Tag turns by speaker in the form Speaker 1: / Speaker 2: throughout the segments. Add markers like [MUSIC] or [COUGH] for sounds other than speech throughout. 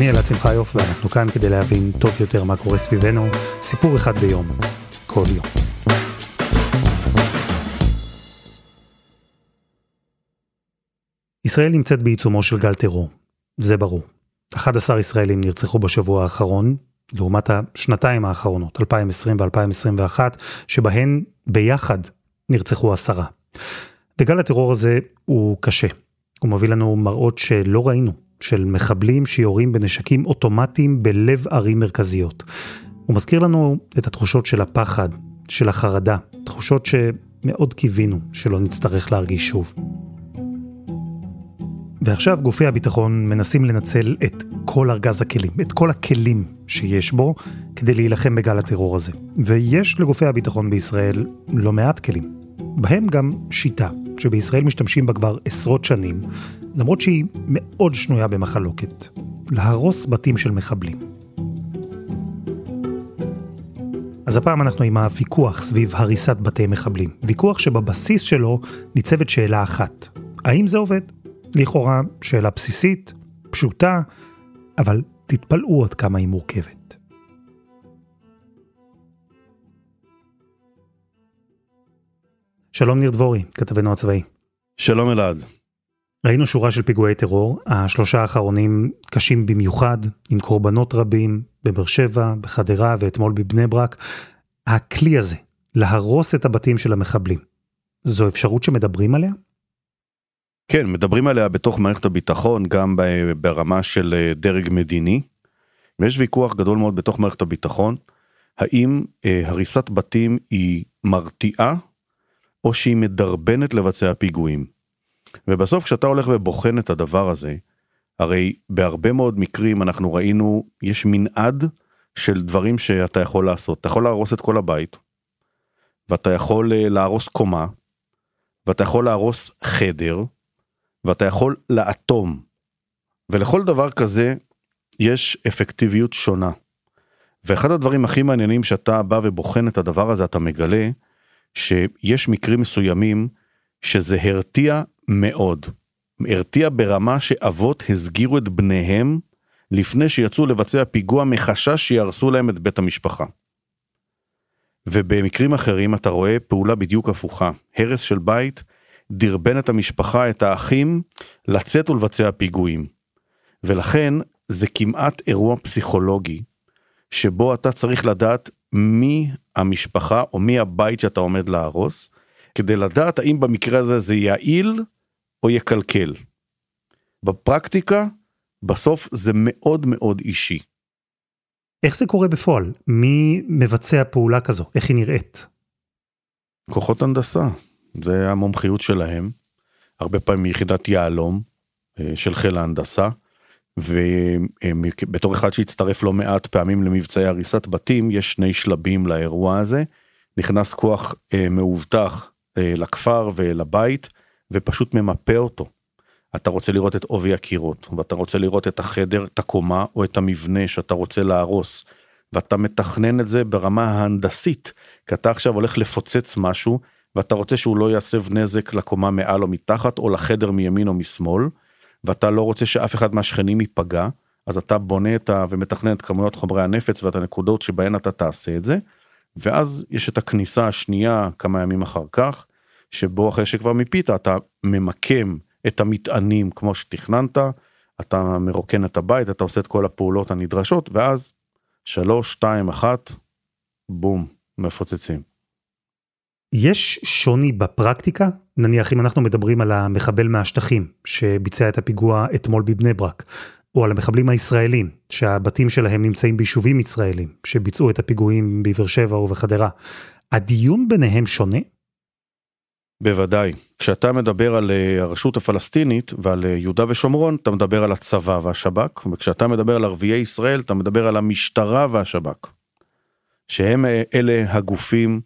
Speaker 1: אני אלעד שמחיוף, ואנחנו כאן כדי להבין טוב יותר מה קורה סביבנו, סיפור אחד ביום, כל יום. ישראל נמצאת בעיצומו של גל טרור, זה ברור. 11 ישראלים נרצחו בשבוע האחרון, לעומת השנתיים האחרונות, 2020 ו-2021, שבהן ביחד נרצחו עשרה. וגל הטרור הזה הוא קשה. הוא מביא לנו מראות שלא ראינו, של מחבלים שיורים בנשקים אוטומטיים בלב ערים מרכזיות. הוא מזכיר לנו את התחושות של הפחד, של החרדה, תחושות שמאוד קיווינו שלא נצטרך להרגיש שוב. ועכשיו גופי הביטחון מנסים לנצל את כל ארגז הכלים, את כל הכלים שיש בו, כדי להילחם בגל הטרור הזה. ויש לגופי הביטחון בישראל לא מעט כלים. בהם גם שיטה, שבישראל משתמשים בה כבר עשרות שנים, למרות שהיא מאוד שנויה במחלוקת. להרוס בתים של מחבלים. אז הפעם אנחנו עם הוויכוח סביב הריסת בתי מחבלים. ויכוח שבבסיס שלו ניצבת שאלה אחת. האם זה עובד? לכאורה שאלה בסיסית, פשוטה, אבל תתפלאו עד כמה היא מורכבת. שלום ניר דבורי, כתבנו הצבאי.
Speaker 2: שלום אלעד.
Speaker 1: ראינו שורה של פיגועי טרור, השלושה האחרונים קשים במיוחד, עם קורבנות רבים, בבאר שבע, בחדרה ואתמול בבני ברק. הכלי הזה, להרוס את הבתים של המחבלים, זו אפשרות שמדברים עליה?
Speaker 2: כן, מדברים עליה בתוך מערכת הביטחון, גם ברמה של אה, דרג מדיני. ויש ויכוח גדול מאוד בתוך מערכת הביטחון, האם אה, הריסת בתים היא מרתיעה, או שהיא מדרבנת לבצע פיגועים. ובסוף כשאתה הולך ובוחן את הדבר הזה, הרי בהרבה מאוד מקרים אנחנו ראינו, יש מנעד של דברים שאתה יכול לעשות. אתה יכול להרוס את כל הבית, ואתה יכול אה, להרוס קומה, ואתה יכול להרוס חדר, ואתה יכול לאטום. ולכל דבר כזה יש אפקטיביות שונה. ואחד הדברים הכי מעניינים שאתה בא ובוחן את הדבר הזה, אתה מגלה שיש מקרים מסוימים שזה הרתיע מאוד. הרתיע ברמה שאבות הסגירו את בניהם לפני שיצאו לבצע פיגוע מחשש שיהרסו להם את בית המשפחה. ובמקרים אחרים אתה רואה פעולה בדיוק הפוכה, הרס של בית דרבן את המשפחה, את האחים, לצאת ולבצע פיגועים. ולכן זה כמעט אירוע פסיכולוגי, שבו אתה צריך לדעת מי המשפחה או מי הבית שאתה עומד להרוס, כדי לדעת האם במקרה הזה זה יעיל או יקלקל. בפרקטיקה, בסוף זה מאוד מאוד אישי.
Speaker 1: איך זה קורה בפועל? מי מבצע פעולה כזו? איך היא נראית?
Speaker 2: כוחות הנדסה. זה המומחיות שלהם, הרבה פעמים מיחידת יהלום אה, של חיל ההנדסה, ובתור אחד שהצטרף לא מעט פעמים למבצעי הריסת בתים, יש שני שלבים לאירוע הזה. נכנס כוח אה, מאובטח אה, לכפר ולבית, ופשוט ממפה אותו. אתה רוצה לראות את עובי הקירות, ואתה רוצה לראות את החדר, את הקומה או את המבנה שאתה רוצה להרוס, ואתה מתכנן את זה ברמה ההנדסית, כי אתה עכשיו הולך לפוצץ משהו ואתה רוצה שהוא לא יסב נזק לקומה מעל או מתחת או לחדר מימין או משמאל, ואתה לא רוצה שאף אחד מהשכנים ייפגע, אז אתה בונה את ה... ומתכנן את כמויות חומרי הנפץ ואת הנקודות שבהן אתה תעשה את זה, ואז יש את הכניסה השנייה כמה ימים אחר כך, שבו אחרי שכבר מיפית אתה ממקם את המטענים כמו שתכננת, אתה מרוקן את הבית, אתה עושה את כל הפעולות הנדרשות, ואז שלוש, שתיים, אחת, בום, מפוצצים.
Speaker 1: יש שוני בפרקטיקה? נניח אם אנחנו מדברים על המחבל מהשטחים שביצע את הפיגוע אתמול בבני ברק, או על המחבלים הישראלים שהבתים שלהם נמצאים ביישובים ישראלים שביצעו את הפיגועים בבאר שבע ובחדרה, הדיון ביניהם שונה?
Speaker 2: בוודאי. כשאתה מדבר על אה, הרשות הפלסטינית ועל אה, יהודה ושומרון, אתה מדבר על הצבא והשב"כ, וכשאתה מדבר על ערביי ישראל, אתה מדבר על המשטרה והשב"כ. שהם אה, אלה הגופים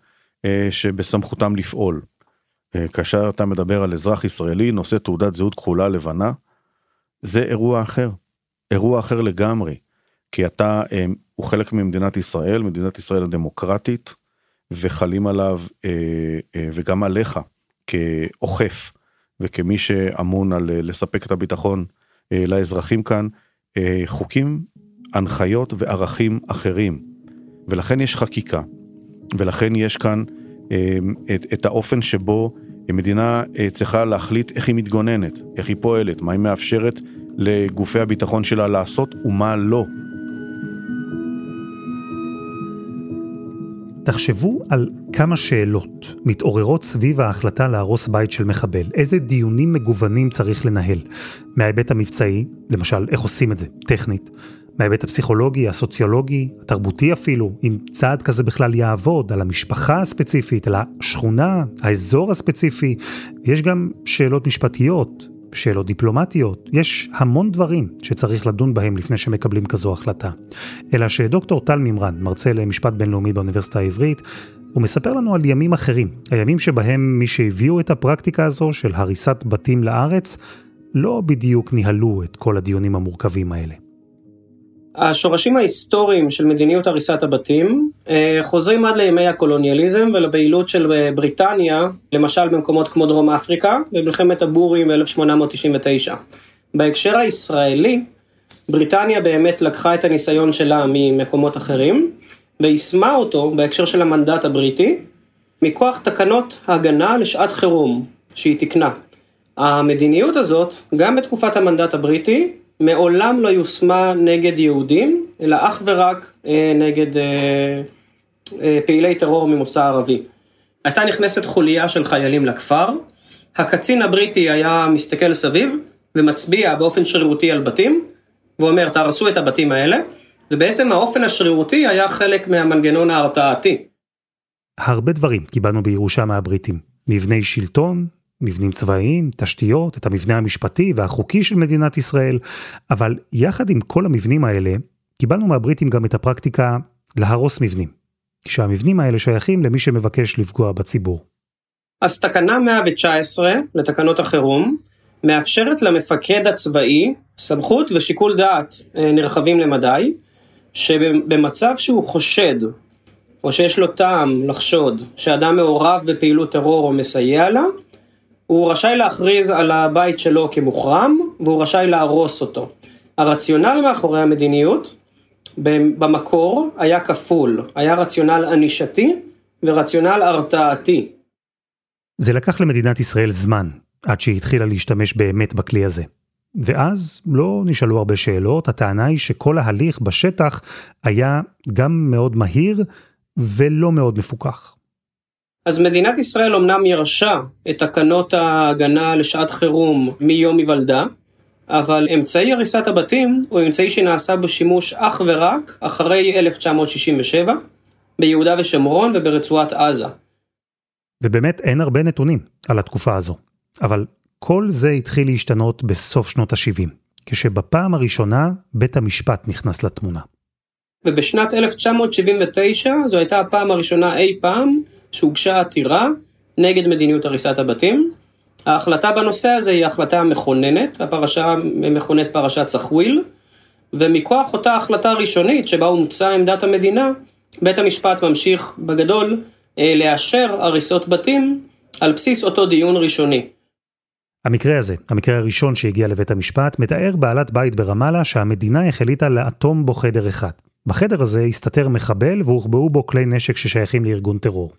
Speaker 2: שבסמכותם לפעול. כאשר אתה מדבר על אזרח ישראלי נושא תעודת זהות כחולה לבנה, זה אירוע אחר. אירוע אחר לגמרי. כי אתה, הוא חלק ממדינת ישראל, מדינת ישראל הדמוקרטית, וחלים עליו, וגם עליך, כאוכף וכמי שאמון על אה, לספק את הביטחון אה, לאזרחים כאן, אה, חוקים, הנחיות וערכים אחרים. ולכן יש חקיקה, ולכן יש כאן את, את האופן שבו מדינה צריכה להחליט איך היא מתגוננת, איך היא פועלת, מה היא מאפשרת לגופי הביטחון שלה לעשות ומה לא.
Speaker 1: תחשבו על כמה שאלות מתעוררות סביב ההחלטה להרוס בית של מחבל. איזה דיונים מגוונים צריך לנהל? מההיבט המבצעי, למשל, איך עושים את זה, טכנית. מההיבט הפסיכולוגי, הסוציולוגי, התרבותי אפילו, אם צעד כזה בכלל יעבוד, על המשפחה הספציפית, על השכונה, האזור הספציפי. יש גם שאלות משפטיות, שאלות דיפלומטיות, יש המון דברים שצריך לדון בהם לפני שמקבלים כזו החלטה. אלא שדוקטור טל מימרן, מרצה למשפט בינלאומי באוניברסיטה העברית, הוא מספר לנו על ימים אחרים, הימים שבהם מי שהביאו את הפרקטיקה הזו של הריסת בתים לארץ, לא בדיוק ניהלו את כל הדיונים המורכבים האלה.
Speaker 3: השורשים ההיסטוריים של מדיניות הריסת הבתים אה, חוזרים עד לימי הקולוניאליזם ולפעילות של אה, בריטניה, למשל במקומות כמו דרום אפריקה, במלחמת הבורים ב-1899. בהקשר הישראלי, בריטניה באמת לקחה את הניסיון שלה ממקומות אחרים, ויישמה אותו בהקשר של המנדט הבריטי, מכוח תקנות הגנה לשעת חירום, שהיא תיקנה. המדיניות הזאת, גם בתקופת המנדט הבריטי, מעולם לא יושמה נגד יהודים, אלא אך ורק אה, נגד אה, אה, פעילי טרור ממוצא ערבי. הייתה נכנסת חוליה של חיילים לכפר, הקצין הבריטי היה מסתכל סביב ומצביע באופן שרירותי על בתים, ואומר תהרסו את הבתים האלה, ובעצם האופן השרירותי היה חלק מהמנגנון ההרתעתי.
Speaker 1: הרבה דברים קיבלנו בירושה מהבריטים. מבני שלטון, מבנים צבאיים, תשתיות, את המבנה המשפטי והחוקי של מדינת ישראל, אבל יחד עם כל המבנים האלה, קיבלנו מהבריטים גם את הפרקטיקה להרוס מבנים, כשהמבנים האלה שייכים למי שמבקש לפגוע בציבור.
Speaker 3: אז תקנה 119 לתקנות החירום מאפשרת למפקד הצבאי סמכות ושיקול דעת אה, נרחבים למדי, שבמצב שהוא חושד או שיש לו טעם לחשוד שאדם מעורב בפעילות טרור או מסייע לה, הוא רשאי להכריז על הבית שלו כמוחרם, והוא רשאי להרוס אותו. הרציונל מאחורי המדיניות, במקור, היה כפול. היה רציונל ענישתי ורציונל הרתעתי.
Speaker 1: זה לקח למדינת ישראל זמן, עד שהיא התחילה להשתמש באמת בכלי הזה. ואז לא נשאלו הרבה שאלות, הטענה היא שכל ההליך בשטח היה גם מאוד מהיר ולא מאוד מפוקח.
Speaker 3: אז מדינת ישראל אמנם ירשה את תקנות ההגנה לשעת חירום מיום היוולדה, אבל אמצעי הריסת הבתים הוא אמצעי שנעשה בו שימוש אך ורק אחרי 1967, ביהודה ושומרון וברצועת עזה.
Speaker 1: ובאמת אין הרבה נתונים על התקופה הזו, אבל כל זה התחיל להשתנות בסוף שנות ה-70, כשבפעם הראשונה בית המשפט נכנס לתמונה.
Speaker 3: ובשנת 1979 זו הייתה הפעם הראשונה אי פעם שהוגשה עתירה נגד מדיניות הריסת הבתים. ההחלטה בנושא הזה היא החלטה מכוננת, הפרשה מכונת פרשת סחוויל, ומכוח אותה החלטה ראשונית שבה הומצאה עמדת המדינה, בית המשפט ממשיך בגדול אה, לאשר הריסות בתים על בסיס אותו דיון ראשוני.
Speaker 1: המקרה הזה, המקרה הראשון שהגיע לבית המשפט, מתאר בעלת בית ברמאללה שהמדינה החליטה לאטום בו חדר אחד. בחדר הזה הסתתר מחבל והוחבאו בו כלי נשק ששייכים לארגון טרור.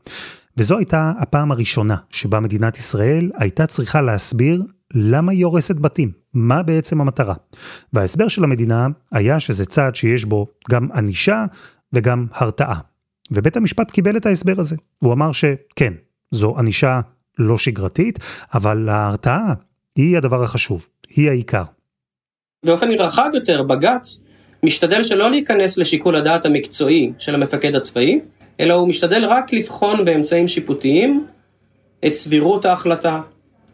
Speaker 1: וזו הייתה הפעם הראשונה שבה מדינת ישראל הייתה צריכה להסביר למה היא הורסת בתים, מה בעצם המטרה. וההסבר של המדינה היה שזה צעד שיש בו גם ענישה וגם הרתעה. ובית המשפט קיבל את ההסבר הזה. הוא אמר שכן, זו ענישה לא שגרתית, אבל ההרתעה היא הדבר החשוב, היא העיקר.
Speaker 3: באופן רחב יותר, בג"ץ משתדל שלא להיכנס לשיקול הדעת המקצועי של המפקד הצבאי, אלא הוא משתדל רק לבחון באמצעים שיפוטיים את סבירות ההחלטה,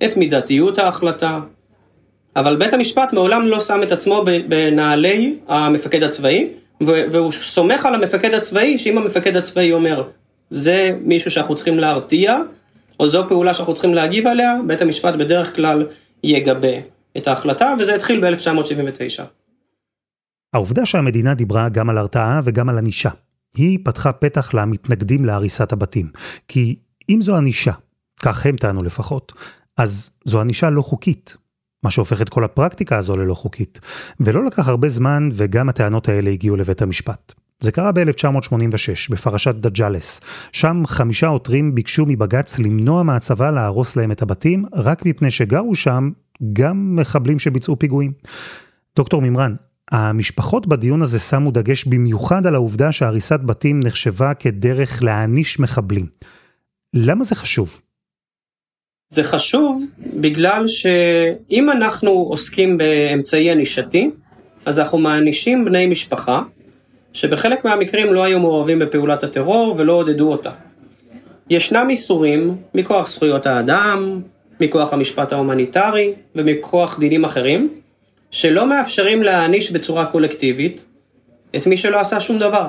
Speaker 3: את מידתיות ההחלטה, אבל בית המשפט מעולם לא שם את עצמו בנעלי המפקד הצבאי, והוא סומך על המפקד הצבאי, שאם המפקד הצבאי אומר, זה מישהו שאנחנו צריכים להרתיע, או זו פעולה שאנחנו צריכים להגיב עליה, בית המשפט בדרך כלל יגבה את ההחלטה, וזה התחיל ב-1979.
Speaker 1: העובדה שהמדינה דיברה גם על הרתעה וגם על ענישה, היא פתחה פתח למתנגדים להריסת הבתים. כי אם זו ענישה, כך הם טענו לפחות, אז זו ענישה לא חוקית, מה שהופך את כל הפרקטיקה הזו ללא חוקית. ולא לקח הרבה זמן וגם הטענות האלה הגיעו לבית המשפט. זה קרה ב-1986, בפרשת דג'אלס. שם חמישה עותרים ביקשו מבג"ץ למנוע מהצבא להרוס להם את הבתים, רק מפני שגרו שם גם מחבלים שביצעו פיגועים. דוקטור מימרן, המשפחות בדיון הזה שמו דגש במיוחד על העובדה שהריסת בתים נחשבה כדרך להעניש מחבלים. למה זה חשוב?
Speaker 3: זה חשוב בגלל שאם אנחנו עוסקים באמצעי ענישתי, אז אנחנו מענישים בני משפחה, שבחלק מהמקרים לא היו מעורבים בפעולת הטרור ולא עודדו אותה. ישנם איסורים מכוח זכויות האדם, מכוח המשפט ההומניטרי ומכוח דינים אחרים, שלא מאפשרים להעניש בצורה קולקטיבית את מי שלא עשה שום דבר.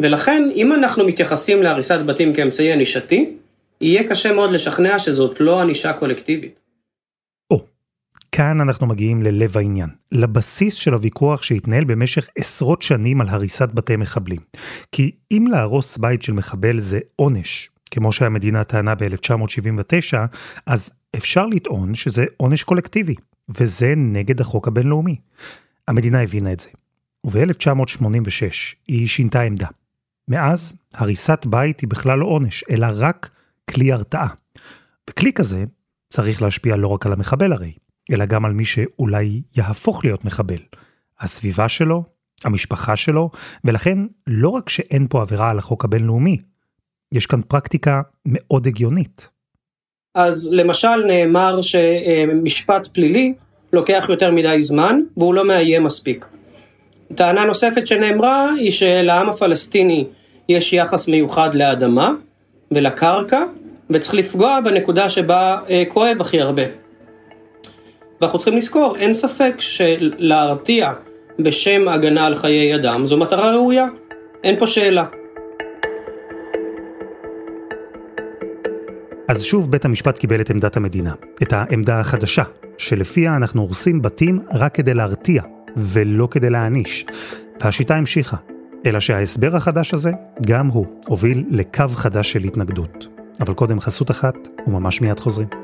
Speaker 3: ולכן, אם אנחנו מתייחסים להריסת בתים כאמצעי ענישתי, יהיה קשה מאוד לשכנע שזאת לא ענישה קולקטיבית.
Speaker 1: או, כאן אנחנו מגיעים ללב העניין, לבסיס של הוויכוח שהתנהל במשך עשרות שנים על הריסת בתי מחבלים. כי אם להרוס בית של מחבל זה עונש, כמו שהמדינה טענה ב-1979, אז אפשר לטעון שזה עונש קולקטיבי, וזה נגד החוק הבינלאומי. המדינה הבינה את זה, וב-1986 היא שינתה עמדה. מאז, הריסת בית היא בכלל לא עונש, אלא רק כלי הרתעה. וכלי כזה צריך להשפיע לא רק על המחבל הרי, אלא גם על מי שאולי יהפוך להיות מחבל. הסביבה שלו, המשפחה שלו, ולכן לא רק שאין פה עבירה על החוק הבינלאומי, יש כאן פרקטיקה מאוד הגיונית.
Speaker 3: אז למשל נאמר שמשפט פלילי לוקח יותר מדי זמן והוא לא מאיים מספיק. טענה נוספת שנאמרה היא שלעם הפלסטיני יש יחס מיוחד לאדמה ולקרקע, וצריך לפגוע בנקודה שבה אה, כואב הכי הרבה. ואנחנו צריכים לזכור, אין ספק שלהרתיע בשם הגנה על חיי אדם זו מטרה ראויה, אין פה שאלה.
Speaker 1: אז שוב בית המשפט קיבל את עמדת המדינה, את העמדה החדשה, שלפיה אנחנו הורסים בתים רק כדי להרתיע, ולא כדי להעניש. והשיטה המשיכה. אלא שההסבר החדש הזה, גם הוא, הוביל לקו חדש של התנגדות. אבל קודם חסות אחת, וממש מיד חוזרים.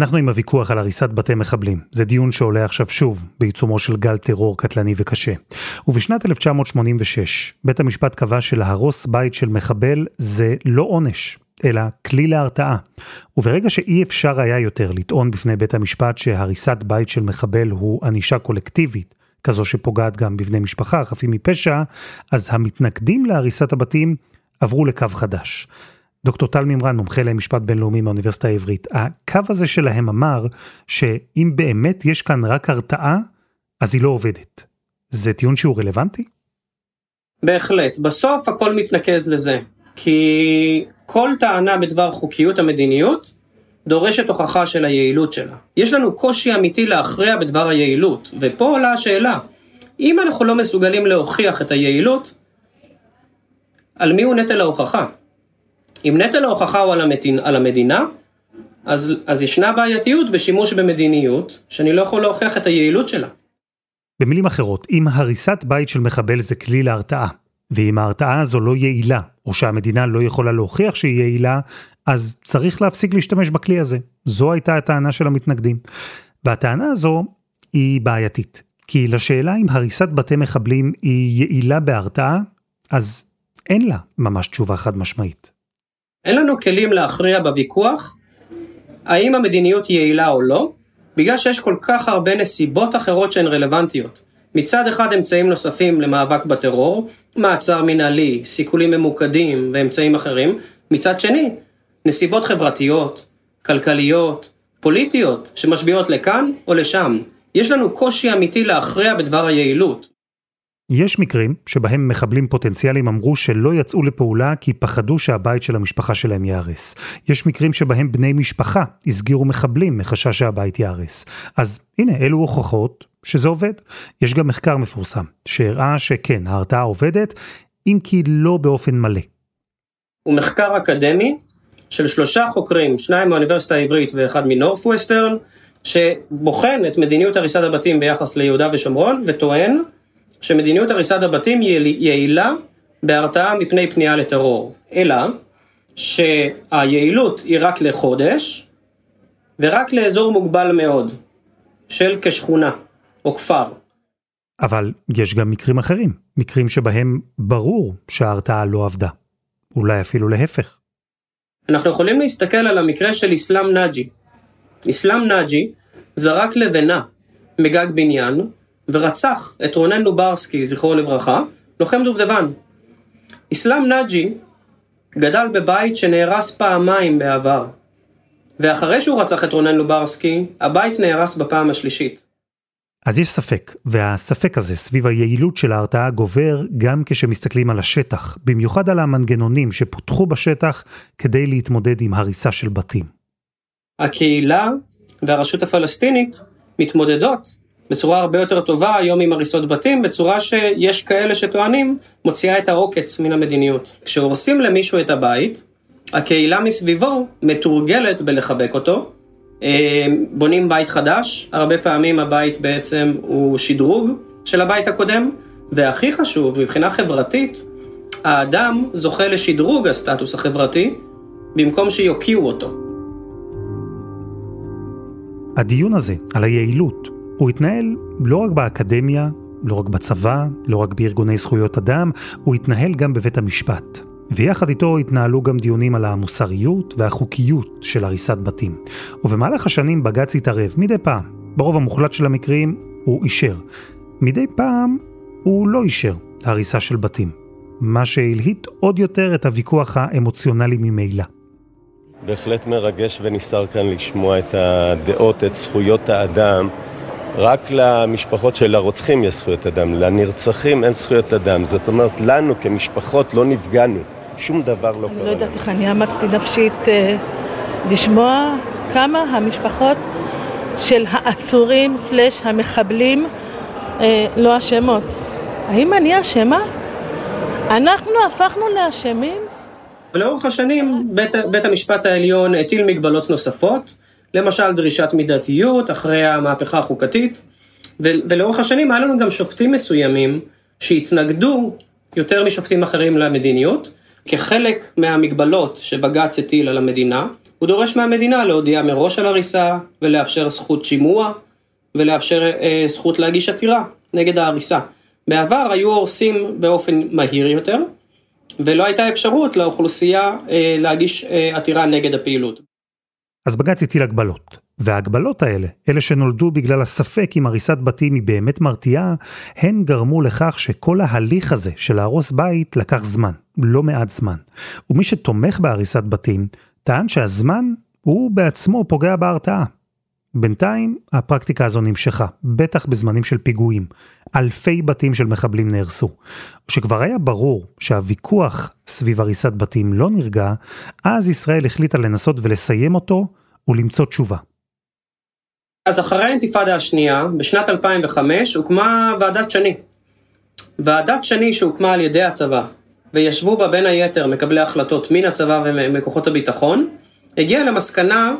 Speaker 1: אנחנו עם הוויכוח על הריסת בתי מחבלים. זה דיון שעולה עכשיו שוב בעיצומו של גל טרור קטלני וקשה. ובשנת 1986, בית המשפט קבע שלהרוס בית של מחבל זה לא עונש, אלא כלי להרתעה. וברגע שאי אפשר היה יותר לטעון בפני בית המשפט שהריסת בית של מחבל הוא ענישה קולקטיבית, כזו שפוגעת גם בבני משפחה חפים מפשע, אז המתנגדים להריסת הבתים עברו לקו חדש. דוקטור טל מימרן, מומחה למשפט בינלאומי מהאוניברסיטה העברית, הקו הזה שלהם אמר שאם באמת יש כאן רק הרתעה, אז היא לא עובדת. זה טיעון שהוא רלוונטי?
Speaker 3: בהחלט. בסוף הכל מתנקז לזה. כי כל טענה בדבר חוקיות המדיניות דורשת הוכחה של היעילות שלה. יש לנו קושי אמיתי להכריע בדבר היעילות, ופה עולה השאלה, אם אנחנו לא מסוגלים להוכיח את היעילות, על מי הוא נטל ההוכחה? אם נטל ההוכחה הוא על, המדינ, על המדינה, אז, אז ישנה בעייתיות בשימוש במדיניות, שאני לא יכול להוכיח את היעילות שלה.
Speaker 1: במילים אחרות, אם הריסת בית של מחבל זה כלי להרתעה, ואם ההרתעה הזו לא יעילה, או שהמדינה לא יכולה להוכיח שהיא יעילה, אז צריך להפסיק להשתמש בכלי הזה. זו הייתה הטענה של המתנגדים. והטענה הזו היא בעייתית, כי לשאלה אם הריסת בתי מחבלים היא יעילה בהרתעה, אז אין לה ממש תשובה חד משמעית.
Speaker 3: אין לנו כלים להכריע בוויכוח האם המדיניות יעילה או לא, בגלל שיש כל כך הרבה נסיבות אחרות שהן רלוונטיות. מצד אחד אמצעים נוספים למאבק בטרור, מעצר מנהלי, סיכולים ממוקדים ואמצעים אחרים, מצד שני, נסיבות חברתיות, כלכליות, פוליטיות, שמשביעות לכאן או לשם. יש לנו קושי אמיתי להכריע בדבר היעילות.
Speaker 1: יש מקרים שבהם מחבלים פוטנציאליים אמרו שלא יצאו לפעולה כי פחדו שהבית של המשפחה שלהם ייהרס. יש מקרים שבהם בני משפחה הסגירו מחבלים מחשש שהבית ייהרס. אז הנה, אלו הוכחות שזה עובד. יש גם מחקר מפורסם שהראה שכן, ההרתעה עובדת, אם כי לא באופן מלא.
Speaker 3: הוא מחקר אקדמי של שלושה חוקרים, שניים מהאוניברסיטה העברית ואחד מנורף ווסטרן, שבוחן את מדיניות הריסת הבתים ביחס ליהודה ושומרון, וטוען שמדיניות הריסת הבתים יעילה בהרתעה מפני פנייה לטרור, אלא שהיעילות היא רק לחודש, ורק לאזור מוגבל מאוד, של כשכונה או כפר.
Speaker 1: אבל יש גם מקרים אחרים, מקרים שבהם ברור שההרתעה לא עבדה. אולי אפילו להפך.
Speaker 3: אנחנו יכולים להסתכל על המקרה של אסלאם נאג'י. אסלאם נאג'י זרק לבנה מגג בניין ורצח את רונן לוברסקי, זכרו לברכה, לוחם דובדבן. אסלאם נאג'י גדל בבית שנהרס פעמיים בעבר, ואחרי שהוא רצח את רונן לוברסקי, הבית נהרס בפעם השלישית.
Speaker 1: אז יש ספק, והספק הזה סביב היעילות של ההרתעה גובר גם כשמסתכלים על השטח, במיוחד על המנגנונים שפותחו בשטח כדי להתמודד עם הריסה של בתים.
Speaker 3: הקהילה והרשות הפלסטינית מתמודדות בצורה הרבה יותר טובה היום עם הריסות בתים, בצורה שיש כאלה שטוענים מוציאה את העוקץ מן המדיניות. כשהורסים למישהו את הבית, הקהילה מסביבו מתורגלת בלחבק אותו, אה, בונים בית חדש, הרבה פעמים הבית בעצם הוא שדרוג של הבית הקודם, והכי חשוב, מבחינה חברתית, האדם זוכה לשדרוג הסטטוס החברתי, במקום שיוקיעו אותו.
Speaker 1: הדיון הזה על היעילות, הוא התנהל לא רק באקדמיה, לא רק בצבא, לא רק בארגוני זכויות אדם, הוא התנהל גם בבית המשפט. ויחד איתו התנהלו גם דיונים על המוסריות והחוקיות של הריסת בתים. ובמהלך השנים בג"ץ התערב מדי פעם. ברוב המוחלט של המקרים הוא אישר. מדי פעם הוא לא אישר הריסה של בתים. מה שהלהיט עוד יותר את הוויכוח האמוציונלי ממילא.
Speaker 4: בהחלט מרגש ונסער כאן לשמוע את הדעות, את זכויות האדם. רק למשפחות של הרוצחים יש זכויות אדם, לנרצחים אין זכויות אדם. זאת אומרת, לנו כמשפחות לא נפגענו. שום דבר לא קרה.
Speaker 5: אני לא יודעת איך אני עמדתי נפשית אה, לשמוע כמה המשפחות של העצורים סלש המחבלים אה, לא אשמות. האם אני אשמה? אנחנו הפכנו לאשמים?
Speaker 3: ולאורך השנים בית, בית המשפט העליון הטיל מגבלות נוספות, למשל דרישת מידתיות אחרי המהפכה החוקתית, ולאורך השנים היה לנו גם שופטים מסוימים שהתנגדו יותר משופטים אחרים למדיניות, כחלק מהמגבלות שבג"ץ הטיל על המדינה, הוא דורש מהמדינה להודיע מראש על הריסה ולאפשר זכות שימוע ולאפשר אה, זכות להגיש עתירה נגד ההריסה. בעבר היו הורסים באופן מהיר יותר, ולא הייתה אפשרות לאוכלוסייה אה, להגיש אה, עתירה נגד הפעילות.
Speaker 1: אז בג"ץ הטיל הגבלות, וההגבלות האלה, אלה שנולדו בגלל הספק אם הריסת בתים היא באמת מרתיעה, הן גרמו לכך שכל ההליך הזה של להרוס בית לקח זמן, לא מעט זמן. ומי שתומך בהריסת בתים, טען שהזמן הוא בעצמו פוגע בהרתעה. בינתיים הפרקטיקה הזו נמשכה, בטח בזמנים של פיגועים. אלפי בתים של מחבלים נהרסו. כשכבר היה ברור שהוויכוח סביב הריסת בתים לא נרגע, אז ישראל החליטה לנסות ולסיים אותו ולמצוא תשובה.
Speaker 3: אז אחרי האינתיפאדה השנייה, בשנת 2005, הוקמה ועדת שני. ועדת שני שהוקמה על ידי הצבא, וישבו בה בין היתר מקבלי החלטות מן הצבא ומכוחות הביטחון, הגיעה למסקנה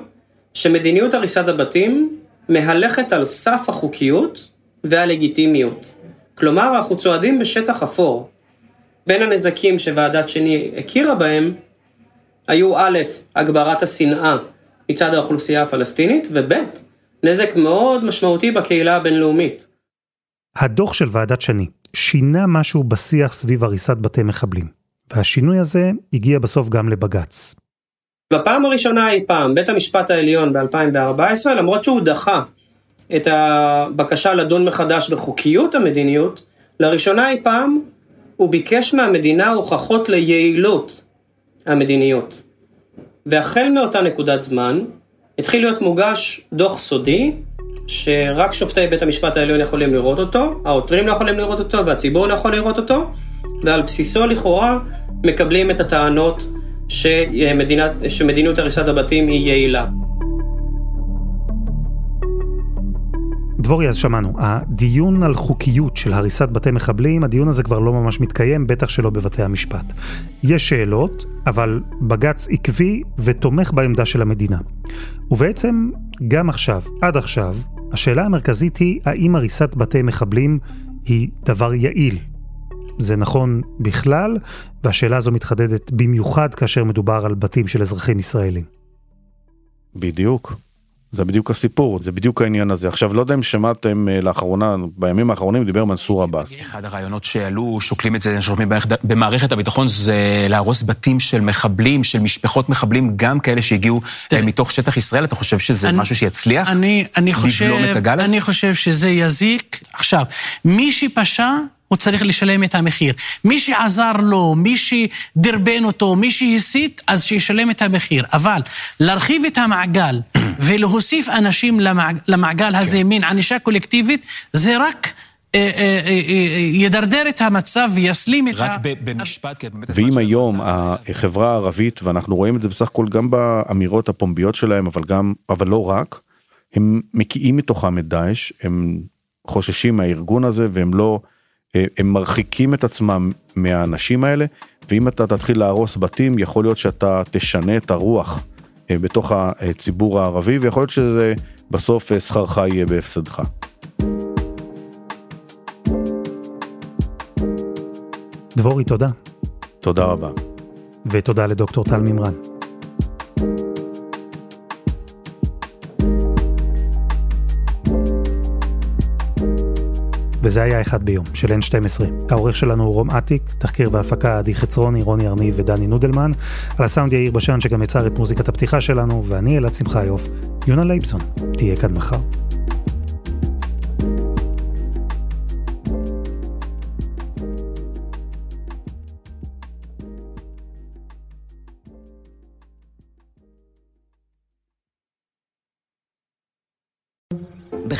Speaker 3: שמדיניות הריסת הבתים מהלכת על סף החוקיות והלגיטימיות. כלומר, אנחנו צועדים בשטח אפור. בין הנזקים שוועדת שני הכירה בהם, היו א', הגברת השנאה מצד האוכלוסייה הפלסטינית, וב', נזק מאוד משמעותי בקהילה הבינלאומית.
Speaker 1: הדוח של ועדת שני שינה משהו בשיח סביב הריסת בתי מחבלים, והשינוי הזה הגיע בסוף גם לבג"ץ.
Speaker 3: בפעם הראשונה אי פעם, בית המשפט העליון ב-2014, למרות שהוא דחה את הבקשה לדון מחדש בחוקיות המדיניות, לראשונה אי פעם הוא ביקש מהמדינה הוכחות ליעילות המדיניות. והחל מאותה נקודת זמן, התחיל להיות מוגש דוח סודי, שרק שופטי בית המשפט העליון יכולים לראות אותו, העותרים לא יכולים לראות אותו והציבור לא יכול לראות אותו, ועל בסיסו לכאורה מקבלים את הטענות שמדינת, שמדיניות הריסת הבתים היא יעילה.
Speaker 1: דבורי, אז שמענו, הדיון על חוקיות של הריסת בתי מחבלים, הדיון הזה כבר לא ממש מתקיים, בטח שלא בבתי המשפט. יש שאלות, אבל בג"ץ עקבי ותומך בעמדה של המדינה. ובעצם, גם עכשיו, עד עכשיו, השאלה המרכזית היא, האם הריסת בתי מחבלים היא דבר יעיל? זה נכון בכלל, והשאלה הזו מתחדדת במיוחד כאשר מדובר על בתים של אזרחים ישראלים.
Speaker 2: בדיוק. זה בדיוק הסיפור, זה בדיוק העניין הזה. עכשיו, לא יודע אם שמעתם אה, לאחרונה, בימים האחרונים דיבר מנסור עבאס.
Speaker 6: אחד הרעיונות שעלו, שוקלים את זה, שוקלים במערכת הביטחון, זה להרוס בתים של מחבלים, של משפחות מחבלים, גם כאלה שהגיעו אה, מתוך שטח ישראל. אתה חושב שזה אני, משהו שיצליח?
Speaker 7: אני, אני חושב, אני חושב שזה יזיק. עכשיו, מי שפשע... הוא צריך לשלם את המחיר. מי שעזר לו, מי שדרבן אותו, מי שהסית, אז שישלם את המחיר. אבל להרחיב את המעגל [CLEARS THROAT] ולהוסיף אנשים למעג, למעגל הזה, כן. מין ענישה קולקטיבית, זה רק... אה, אה, אה, ידרדר את המצב ויסלים את
Speaker 6: ה... רק במשפט, באמת...
Speaker 2: ואם היום החברה הערבית, ואנחנו רואים את זה בסך הכל גם באמירות הפומביות שלהם, אבל גם, אבל לא רק, הם מקיאים מתוכם את דאעש, הם חוששים מהארגון הזה והם לא... אה, הם מרחיקים את עצמם מהאנשים האלה, ואם אתה תתחיל להרוס בתים, יכול להיות שאתה תשנה את הרוח אה, בתוך הציבור הערבי, ויכול להיות שזה בסוף אה, שכרך יהיה בהפסדך.
Speaker 1: דבורי, תודה.
Speaker 2: תודה רבה.
Speaker 1: ותודה לדוקטור טל מימרן. וזה היה אחד ביום, של N12. העורך שלנו הוא רום אטיק, תחקיר והפקה עדי חצרוני, רוני ארניב ודני נודלמן. על הסאונד יאיר בשן שגם יצר את מוזיקת הפתיחה שלנו, ואני אלעד שמחיוף. יונה לייבסון, תהיה כאן מחר.